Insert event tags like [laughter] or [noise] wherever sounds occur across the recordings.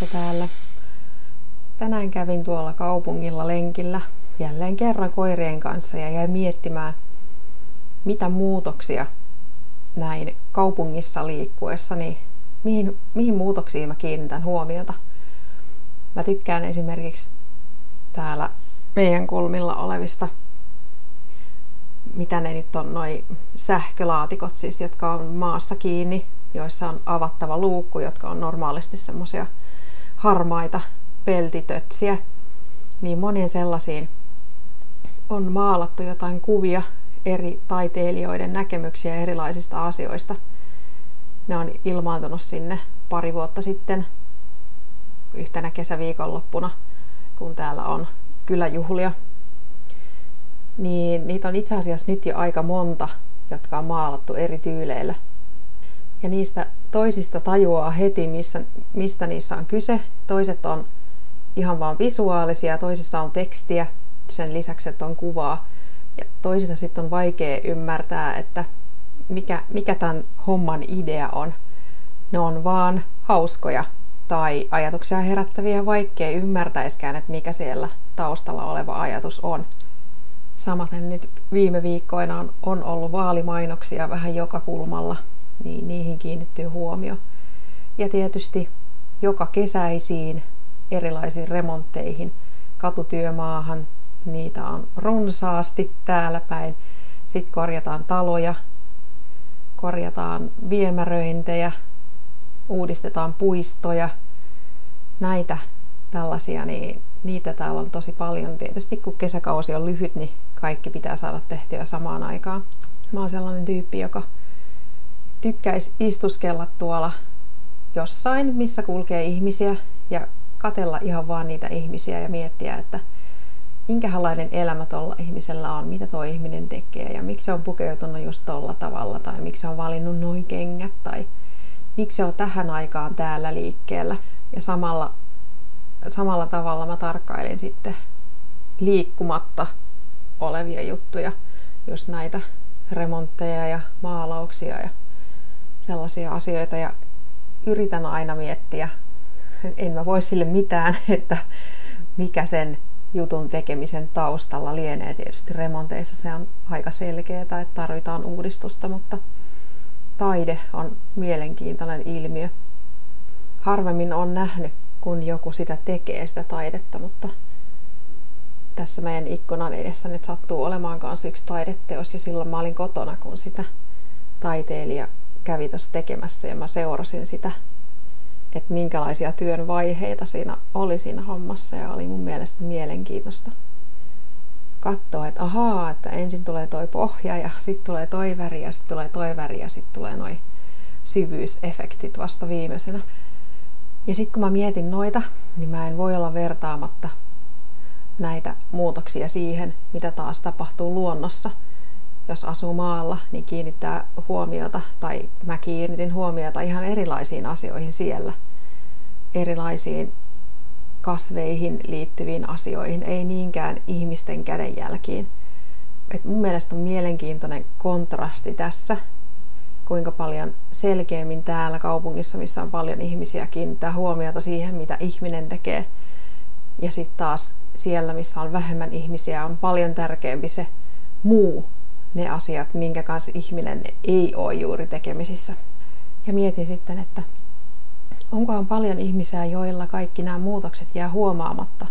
Liisa täällä. Tänään kävin tuolla kaupungilla lenkillä jälleen kerran koirien kanssa ja jäin miettimään, mitä muutoksia näin kaupungissa liikkuessa, niin mihin, mihin muutoksiin mä kiinnitän huomiota. Mä tykkään esimerkiksi täällä meidän kulmilla olevista, mitä ne nyt on, noi sähkölaatikot siis, jotka on maassa kiinni, joissa on avattava luukku, jotka on normaalisti semmoisia harmaita peltitötsiä. Niin monien sellaisiin on maalattu jotain kuvia eri taiteilijoiden näkemyksiä erilaisista asioista. Ne on ilmaantunut sinne pari vuotta sitten yhtenä kesäviikonloppuna, kun täällä on kyläjuhlia. Niin niitä on itse asiassa nyt jo aika monta, jotka on maalattu eri tyyleillä. Ja niistä toisista tajuaa heti, missä, mistä niissä on kyse. Toiset on ihan vaan visuaalisia, toisissa on tekstiä, sen lisäksi, että on kuvaa. Ja toisista sitten on vaikea ymmärtää, että mikä, mikä tämän homman idea on. Ne on vaan hauskoja tai ajatuksia herättäviä, vaikkei ymmärtäiskään, että mikä siellä taustalla oleva ajatus on. Samaten nyt viime viikkoina on, on ollut vaalimainoksia vähän joka kulmalla, niin niihin kiinnittyy huomio. Ja tietysti joka kesäisiin erilaisiin remontteihin, katutyömaahan, niitä on runsaasti täällä päin. Sitten korjataan taloja, korjataan viemäröintejä, uudistetaan puistoja. Näitä tällaisia, niin niitä täällä on tosi paljon. Tietysti kun kesäkausi on lyhyt, niin kaikki pitää saada tehtyä samaan aikaan. Mä oon sellainen tyyppi, joka tykkäisi istuskella tuolla jossain, missä kulkee ihmisiä ja katella ihan vaan niitä ihmisiä ja miettiä, että minkälainen elämä tuolla ihmisellä on, mitä tuo ihminen tekee ja miksi se on pukeutunut just tolla tavalla tai miksi se on valinnut noin kengät tai miksi se on tähän aikaan täällä liikkeellä. Ja samalla, samalla tavalla mä tarkkailin sitten liikkumatta olevia juttuja, just näitä remontteja ja maalauksia ja sellaisia asioita ja yritän aina miettiä, en mä voi sille mitään, [laughs] että mikä sen jutun tekemisen taustalla lienee. Tietysti remonteissa se on aika selkeää, että tarvitaan uudistusta, mutta taide on mielenkiintoinen ilmiö. Harvemmin on nähnyt, kun joku sitä tekee, sitä taidetta, mutta tässä meidän ikkunan edessä nyt sattuu olemaan kanssa yksi taideteos ja silloin mä olin kotona, kun sitä taiteilija kävi tuossa tekemässä ja mä seurasin sitä että minkälaisia työn vaiheita siinä oli siinä hommassa ja oli mun mielestä mielenkiintoista katsoa, että ahaa, että ensin tulee toi pohja ja sitten tulee toi väri ja sitten tulee toi väri ja sitten tulee noi syvyysefektit vasta viimeisenä. Ja sitten kun mä mietin noita, niin mä en voi olla vertaamatta näitä muutoksia siihen, mitä taas tapahtuu luonnossa – jos asuu maalla, niin kiinnittää huomiota, tai mä kiinnitin huomiota ihan erilaisiin asioihin siellä. Erilaisiin kasveihin liittyviin asioihin, ei niinkään ihmisten kädenjälkiin. Et mun mielestä on mielenkiintoinen kontrasti tässä, kuinka paljon selkeämmin täällä kaupungissa, missä on paljon ihmisiä, kiinnittää huomiota siihen, mitä ihminen tekee. Ja sitten taas siellä, missä on vähemmän ihmisiä, on paljon tärkeämpi se muu ne asiat, minkä kanssa ihminen ei ole juuri tekemisissä. Ja mietin sitten, että onkohan paljon ihmisiä, joilla kaikki nämä muutokset jää huomaamatta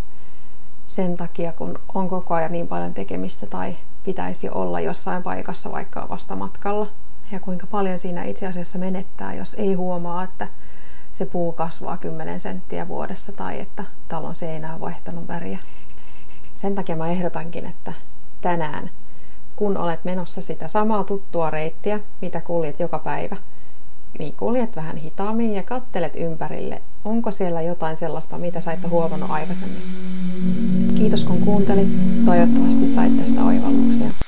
sen takia, kun on koko ajan niin paljon tekemistä tai pitäisi olla jossain paikassa vaikka vasta matkalla. Ja kuinka paljon siinä itse asiassa menettää, jos ei huomaa, että se puu kasvaa 10 senttiä vuodessa tai että talon seinä on vaihtanut väriä. Sen takia mä ehdotankin, että tänään kun olet menossa sitä samaa tuttua reittiä, mitä kuljet joka päivä, niin kuljet vähän hitaammin ja kattelet ympärille, onko siellä jotain sellaista, mitä sä et huomannut aikaisemmin. Kiitos kun kuuntelit. Toivottavasti sait tästä oivalluksia.